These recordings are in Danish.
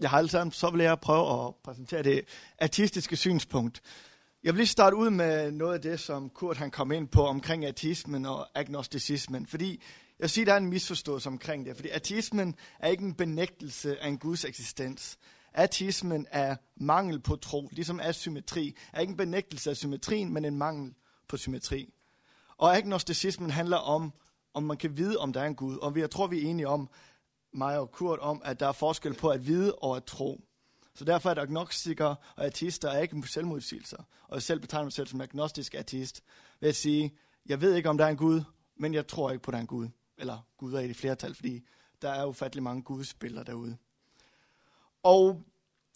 jeg har alle sammen, så vil jeg prøve at præsentere det artistiske synspunkt. Jeg vil lige starte ud med noget af det, som Kurt han kom ind på omkring ateismen og agnosticismen, fordi jeg siger, der er en misforståelse omkring det, fordi ateismen er ikke en benægtelse af en Guds eksistens. Ateismen er mangel på tro, ligesom asymmetri er ikke en benægtelse af symmetrien, men en mangel på symmetri. Og agnosticismen handler om, om man kan vide, om der er en Gud. Og jeg tror, vi er enige om, mig og Kurt, om, at der er forskel på at vide og at tro. Så derfor er der agnostikere og ateister er ikke selvmodsigelser. Og jeg selv betegner mig selv som agnostisk ateist ved at sige, jeg ved ikke, om der er en Gud, men jeg tror ikke på, at der er en Gud. Eller Gud er i det flertal, fordi der er ufattelig mange gudspillere derude. Og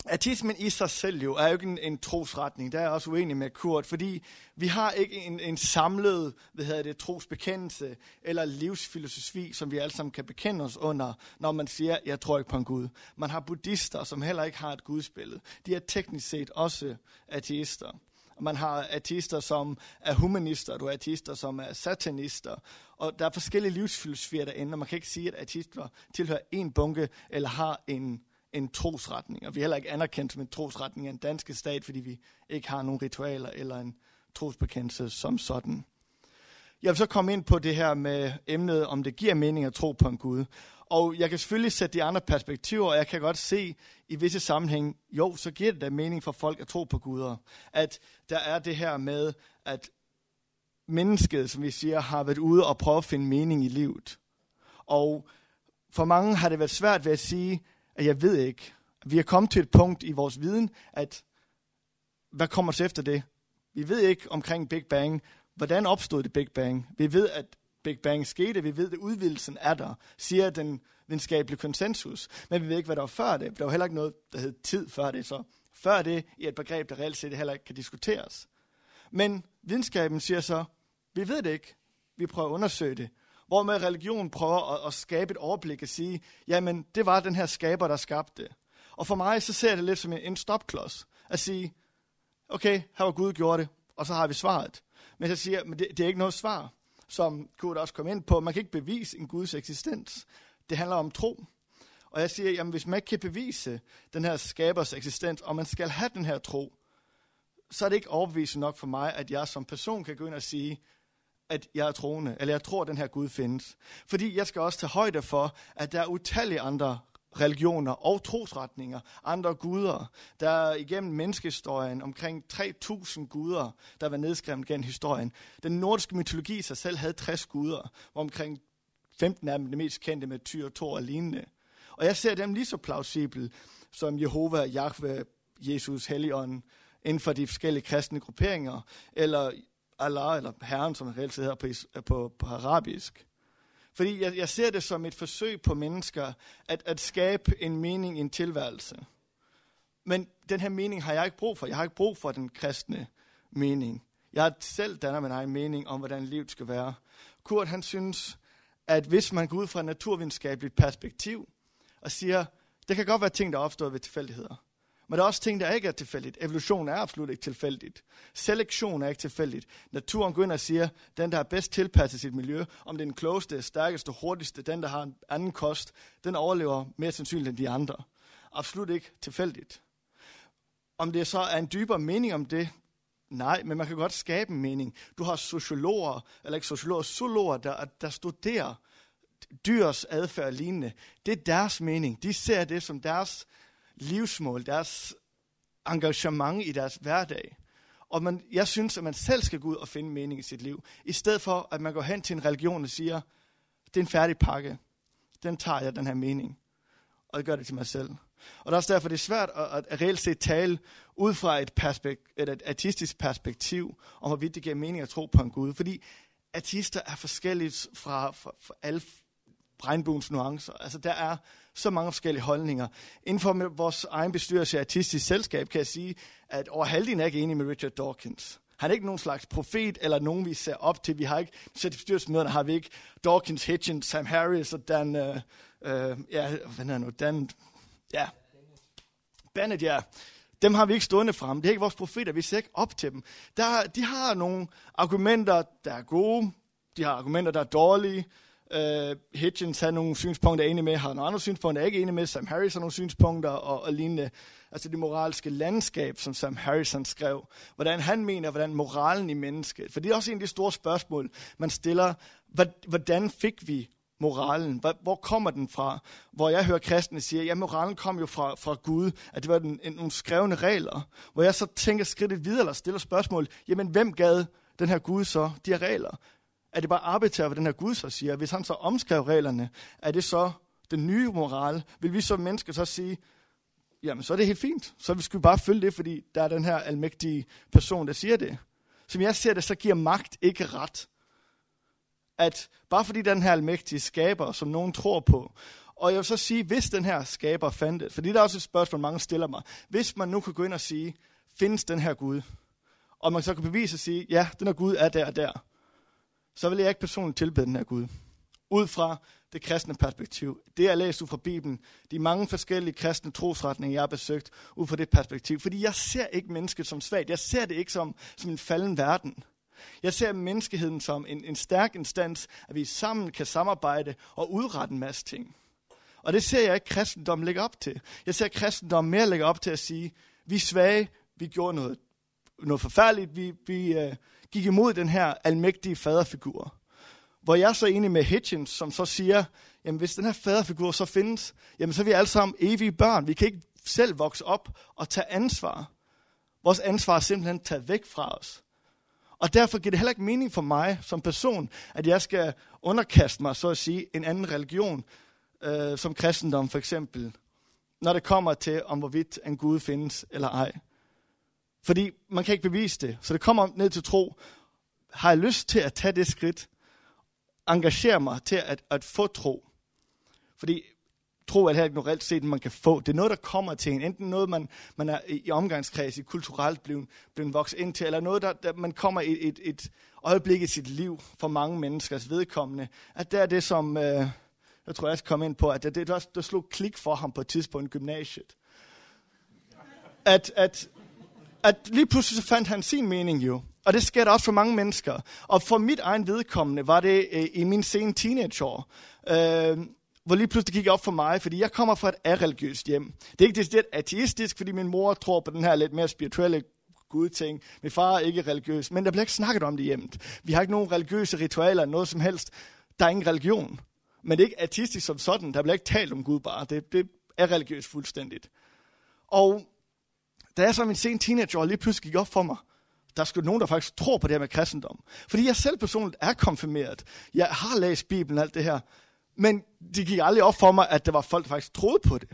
Ateismen i sig selv jo er jo ikke en, en trosretning. Der er jeg også uenig med Kurt, fordi vi har ikke en, en samlet hvad hedder det, trosbekendelse eller livsfilosofi, som vi alle sammen kan bekende os under, når man siger, jeg tror ikke på en Gud. Man har buddhister, som heller ikke har et gudsbillede. De er teknisk set også ateister. Man har ateister, som er humanister, du har ateister, som er satanister. Og der er forskellige livsfilosofier derinde, og man kan ikke sige, at ateister tilhører en bunke eller har en en trosretning, og vi er heller ikke anerkendt som en trosretning af en dansk stat, fordi vi ikke har nogen ritualer eller en trosbekendelse som sådan. Jeg vil så komme ind på det her med emnet, om det giver mening at tro på en Gud. Og jeg kan selvfølgelig sætte de andre perspektiver, og jeg kan godt se i visse sammenhæng, jo, så giver det da mening for folk at tro på guder. At der er det her med, at mennesket, som vi siger, har været ude og prøve at finde mening i livet. Og for mange har det været svært ved at sige, at jeg ved ikke. Vi er kommet til et punkt i vores viden, at hvad kommer til efter det? Vi ved ikke omkring Big Bang, hvordan opstod det Big Bang. Vi ved, at Big Bang skete, vi ved, at udvidelsen er der, siger den videnskabelige konsensus. Men vi ved ikke, hvad der var før det. Der var heller ikke noget, der hed tid før det, så før det i et begreb, der reelt set heller ikke kan diskuteres. Men videnskaben siger så, vi ved det ikke. Vi prøver at undersøge det. Hvor med religion prøver at, at skabe et overblik og sige, jamen det var den her skaber, der skabte det. Og for mig så ser jeg det lidt som en, en stopklods. At sige, okay, her var Gud gjort det, og så har vi svaret. Men jeg siger, men det, det er ikke noget svar, som Gud også kom ind på. Man kan ikke bevise en Guds eksistens. Det handler om tro. Og jeg siger, jamen hvis man ikke kan bevise den her skabers eksistens, og man skal have den her tro, så er det ikke overbevisende nok for mig, at jeg som person kan gå ind og sige, at jeg er troende, eller jeg tror, at den her Gud findes. Fordi jeg skal også tage højde for, at der er utallige andre religioner og trosretninger, andre guder. Der er igennem menneskehistorien omkring 3.000 guder, der var nedskrevet gennem historien. Den nordiske mytologi sig selv havde 60 guder, hvor omkring 15 af dem det mest kendte med Tyr, Thor og lignende. Og jeg ser dem lige så plausibel som Jehova, Jahve, Jesus, Helligånden, inden for de forskellige kristne grupperinger, eller Allah, eller Herren, som reelt hedder på, øh, på, på arabisk. Fordi jeg, jeg ser det som et forsøg på mennesker at, at skabe en mening i en tilværelse. Men den her mening har jeg ikke brug for. Jeg har ikke brug for den kristne mening. Jeg har selv dannet min egen mening om, hvordan livet skal være. Kurt han synes, at hvis man går ud fra et naturvidenskabeligt perspektiv og siger, det kan godt være ting, der er opstået ved tilfældigheder. Men der er også ting, der ikke er tilfældigt. Evolution er absolut ikke tilfældigt. Selektion er ikke tilfældigt. Naturen går ind og siger, den, der er bedst tilpasset sit miljø, om det er den klogeste, stærkeste, hurtigste, den, der har en anden kost, den overlever mere sandsynligt end de andre. Absolut ikke tilfældigt. Om det så er en dybere mening om det, nej, men man kan godt skabe en mening. Du har sociologer, eller ikke sociologer, zoologer, der, der studerer dyrs adfærd og lignende. Det er deres mening. De ser det som deres livsmål, deres engagement i deres hverdag. Og man, jeg synes, at man selv skal gå ud og finde mening i sit liv, i stedet for, at man går hen til en religion og siger, det er en færdig pakke. Den tager jeg, den her mening. Og jeg gør det til mig selv. Og det er også derfor, det er svært at, at reelt set tale ud fra et, perspekt, et, et artistisk perspektiv, om hvorvidt det giver mening at tro på en Gud. Fordi artister er forskellige fra, fra, fra alle regnbuens nuancer. Altså, der er så mange forskellige holdninger. Inden for vores egen bestyrelse artistisk selskab kan jeg sige, at over halvdelen er ikke enige med Richard Dawkins. Han er ikke nogen slags profet, eller nogen, vi ser op til. Vi har ikke, så til bestyrelsesmøderne har vi ikke Dawkins, Hitchens, Sam Harris og Dan, øh, øh, ja, hvad er nu, Dan, ja, Bennett, ja. Dem har vi ikke stående frem. Det er ikke vores profeter, vi ser ikke op til dem. Der, de har nogle argumenter, der er gode, de har argumenter, der er dårlige, Uh, Hitchens havde nogle synspunkter, jeg er enig med, har nogle andre synspunkter, jeg er ikke enig med. Sam Harris har nogle synspunkter og, og lignende. Altså det moralske landskab, som Sam Harrison skrev. Hvordan han mener, hvordan moralen i mennesket. For det er også en af de store spørgsmål, man stiller. Hvordan fik vi moralen? Hvor kommer den fra? Hvor jeg hører kristne sige, ja, moralen kom jo fra, fra Gud, at det var den, en, nogle skrevne regler. Hvor jeg så tænker skridtet videre, eller stiller spørgsmål, jamen hvem gav den her Gud så de her regler? Er det bare arbitrært, hvad den her Gud så siger? Hvis han så omskrev reglerne, er det så den nye moral? Vil vi som mennesker så sige, jamen så er det helt fint. Så skal vi bare følge det, fordi der er den her almægtige person, der siger det. Som jeg ser det, så giver magt ikke ret. At bare fordi den her almægtige skaber, som nogen tror på, og jeg vil så sige, hvis den her skaber fandt det, fordi der er også et spørgsmål, mange stiller mig. Hvis man nu kunne gå ind og sige, findes den her Gud? Og man så kan bevise og sige, ja, den her Gud er der og der så vil jeg ikke personligt tilbede den her Gud. Ud fra det kristne perspektiv. Det jeg læst ud fra Bibelen, de mange forskellige kristne trosretninger, jeg har besøgt, ud fra det perspektiv. Fordi jeg ser ikke mennesket som svagt. Jeg ser det ikke som, som en falden verden. Jeg ser menneskeheden som en, en stærk instans, at vi sammen kan samarbejde og udrette en masse ting. Og det ser jeg ikke kristendom lægge op til. Jeg ser kristendom mere lægge op til at sige, vi er svage, vi gjorde noget, noget forfærdeligt, vi, vi, øh, gik imod den her almægtige faderfigur. Hvor jeg er så enig med Hitchens, som så siger, jamen hvis den her faderfigur så findes, jamen så er vi alle sammen evige børn. Vi kan ikke selv vokse op og tage ansvar. Vores ansvar er simpelthen taget væk fra os. Og derfor giver det heller ikke mening for mig som person, at jeg skal underkaste mig, så at sige, en anden religion, øh, som kristendom for eksempel, når det kommer til, om hvorvidt en Gud findes eller ej. Fordi man kan ikke bevise det. Så det kommer ned til tro. Har jeg lyst til at tage det skridt? Engagere mig til at, at få tro. Fordi tro er heller ikke noget reelt set, man kan få. Det er noget, der kommer til en. Enten noget, man, man er i omgangskreds, i kulturelt blevet, blevet vokset ind til, eller noget, der, der man kommer i et, et, et øjeblik i sit liv for mange menneskers vedkommende. At det er det, som, øh, jeg tror, jeg skal komme ind på, at det, det der, der slog klik for ham på et tidspunkt i gymnasiet. At, at at lige pludselig så fandt han sin mening jo. Og det sker der også for mange mennesker. Og for mit egen vedkommende var det øh, i min sene teenageår, øh, hvor lige pludselig gik op for mig, fordi jeg kommer fra et areligiøst hjem. Det er ikke decideret ateistisk, fordi min mor tror på den her lidt mere spirituelle gudting. Min far er ikke religiøs, men der bliver ikke snakket om det hjemme. Vi har ikke nogen religiøse ritualer, noget som helst. Der er ingen religion. Men det er ikke ateistisk som sådan. Der bliver ikke talt om Gud bare. Det, det er religiøst fuldstændigt. Og da jeg som en sen teenager lige pludselig gik op for mig, der skulle nogen, der faktisk tror på det her med kristendom. Fordi jeg selv personligt er konfirmeret. Jeg har læst Bibelen og alt det her. Men det gik aldrig op for mig, at der var folk, der faktisk troede på det.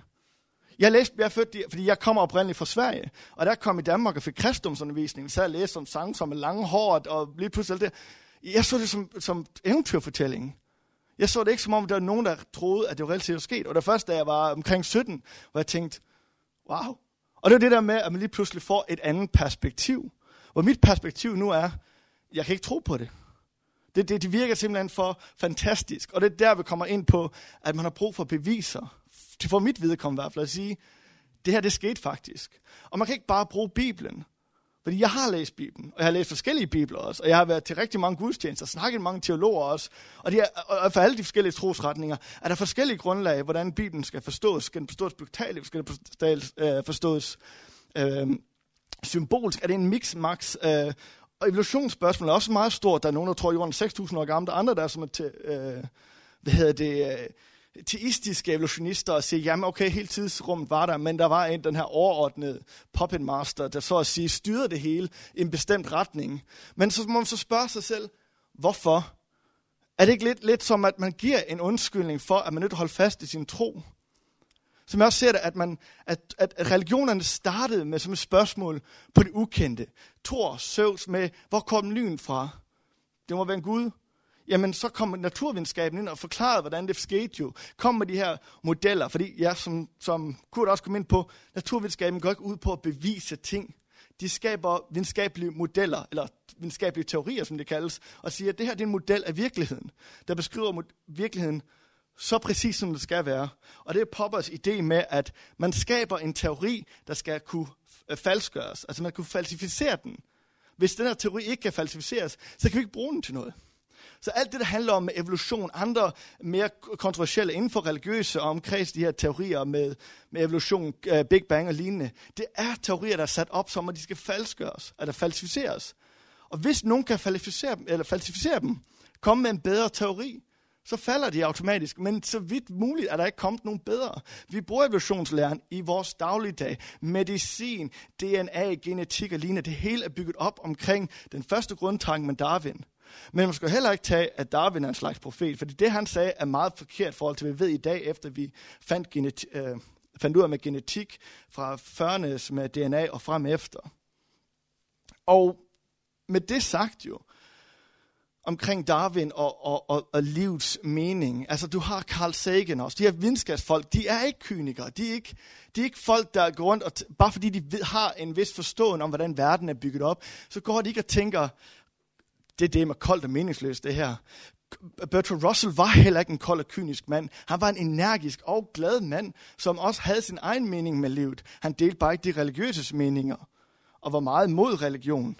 Jeg læste, jeg født, fordi jeg kommer oprindeligt fra Sverige, og der kom i Danmark og fik kristendomsundervisning, så jeg læste om sange som lange hår, og lige pludselig alt det. Jeg så det som, som eventyrfortælling. Jeg så det ikke som om, der var nogen, der troede, at det var reelt sket. Og det første, da jeg var omkring 17, hvor jeg tænkte, wow, og det er det der med, at man lige pludselig får et andet perspektiv. Hvor mit perspektiv nu er, jeg kan ikke tro på det. Det, det, det virker simpelthen for fantastisk. Og det er der, vi kommer ind på, at man har brug for beviser. For mit vedkommende i hvert fald at sige, det her det skete faktisk. Og man kan ikke bare bruge Bibelen. Fordi jeg har læst Bibelen, og jeg har læst forskellige bibler også, og jeg har været til rigtig mange gudstjenester, snakket med mange teologer også, og, de er, og for alle de forskellige trosretninger er der forskellige grundlag, hvordan Bibelen skal forstås. Skal den forstås brutalt, skal den øh, forstås øh, symbolsk? Er det en mix-max? Øh, og evolutionsspørgsmålet er også meget stort. Der er nogen, der tror, at jorden er 6.000 år gammel, der er andre, der er som et, øh, hvad hedder det, øh, teistiske evolutionister og siger, jamen okay, hele tidsrummet var der, men der var en, den her overordnede puppet master, der så at sige styrede det hele i en bestemt retning. Men så må man så spørge sig selv, hvorfor? Er det ikke lidt, lidt som, at man giver en undskyldning for, at man nødt til at holde fast i sin tro? Som jeg også ser det, at, man, at, at religionerne startede med som et spørgsmål på det ukendte. Thor, Søvs med, hvor kom lyn fra? Det må være en Gud jamen så kom naturvidenskaben ind og forklarede, hvordan det skete jo. Kom med de her modeller, fordi ja, som, som Kurt også kom ind på, naturvidenskaben går ikke ud på at bevise ting. De skaber videnskabelige modeller, eller videnskabelige teorier, som det kaldes, og siger, at det her det er en model af virkeligheden, der beskriver virkeligheden så præcis, som det skal være. Og det er Poppers idé med, at man skaber en teori, der skal kunne falskgøres. Altså man kunne falsificere den. Hvis den her teori ikke kan falsificeres, så kan vi ikke bruge den til noget. Så alt det, der handler om evolution, andre mere kontroversielle inden for religiøse og omkreds de her teorier med, med evolution, øh, Big Bang og lignende, det er teorier, der er sat op som, at de skal falskøres, eller falsificeres. Og hvis nogen kan falsificere dem, eller falsificere dem, komme med en bedre teori, så falder de automatisk. Men så vidt muligt er der ikke kommet nogen bedre. Vi bruger evolutionslæren i vores dagligdag. Medicin, DNA, genetik og lignende. Det hele er bygget op omkring den første grundtanke med Darwin. Men man skal heller ikke tage, at Darwin er en slags profet, fordi det, han sagde, er meget forkert forhold til, hvad vi ved i dag, efter vi fandt, genetik, øh, fandt ud af med genetik fra 40'ernes med DNA og frem efter. Og med det sagt jo, omkring Darwin og, og, og, og livets mening. Altså, du har Carl Sagan også. De her videnskabsfolk, de er ikke kynikere. De er ikke, de er ikke folk, der går rundt, og bare fordi de ved, har en vis forståelse om, hvordan verden er bygget op, så går de ikke og tænker, det er det med koldt og meningsløst, det her. Bertrand Russell var heller ikke en kold og kynisk mand. Han var en energisk og glad mand, som også havde sin egen mening med livet. Han delte bare ikke de religiøse meninger, og var meget mod religion.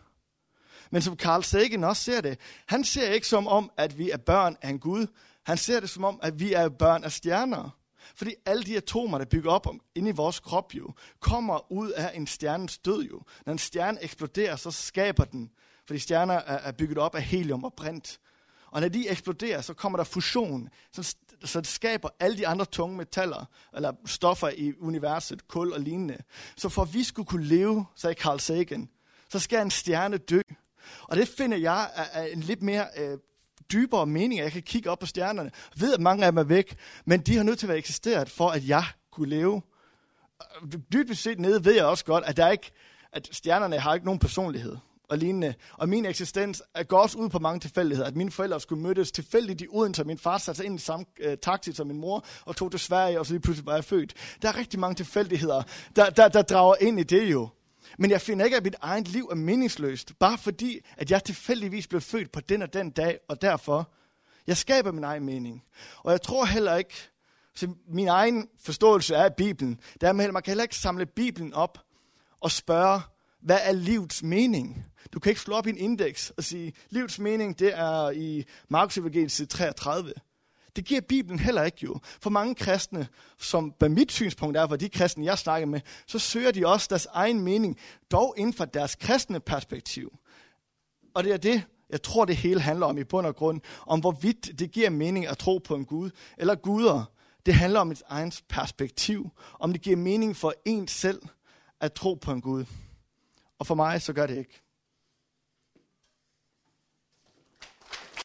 Men som Carl Sagan også ser det, han ser ikke som om, at vi er børn af en Gud. Han ser det som om, at vi er børn af stjerner. Fordi alle de atomer, der bygger op inde i vores krop jo, kommer ud af en stjernes død jo. Når en stjerne eksploderer, så skaber den. Fordi stjerner er bygget op af helium og brint. Og når de eksploderer, så kommer der fusion, så, så det skaber alle de andre tunge metaller, eller stoffer i universet, kul og lignende. Så for at vi skulle kunne leve, sagde Carl Sagan, så skal en stjerne dø. Og det finder jeg er, en lidt mere øh, dybere mening, at jeg kan kigge op på stjernerne. Jeg ved, at mange af dem er væk, men de har nødt til at være eksisteret, for at jeg kunne leve. Øh, Dybest set nede ved jeg også godt, at, der ikke, at stjernerne har ikke nogen personlighed og lignende. Og min eksistens går også ud på mange tilfældigheder. At mine forældre skulle mødes tilfældigt i Odense, og min far satte sig ind i samme øh, taxi som min mor, og tog til Sverige, og så lige pludselig var jeg født. Der er rigtig mange tilfældigheder, der, der, der drager ind i det jo. Men jeg finder ikke, at mit eget liv er meningsløst, bare fordi, at jeg tilfældigvis blev født på den og den dag, og derfor, jeg skaber min egen mening. Og jeg tror heller ikke, så min egen forståelse af Bibelen, det er, at man kan heller ikke samle Bibelen op og spørge, hvad er livets mening? Du kan ikke slå op i en indeks og sige, livets mening, det er i Markus Evangeliet 33. Det giver Bibelen heller ikke jo. For mange kristne, som hvad mit synspunkt er, for de kristne, jeg snakker med, så søger de også deres egen mening, dog inden for deres kristne perspektiv. Og det er det, jeg tror, det hele handler om i bund og grund, om hvorvidt det giver mening at tro på en Gud, eller guder. Det handler om et eget perspektiv, om det giver mening for en selv at tro på en Gud. Og for mig, så gør det ikke.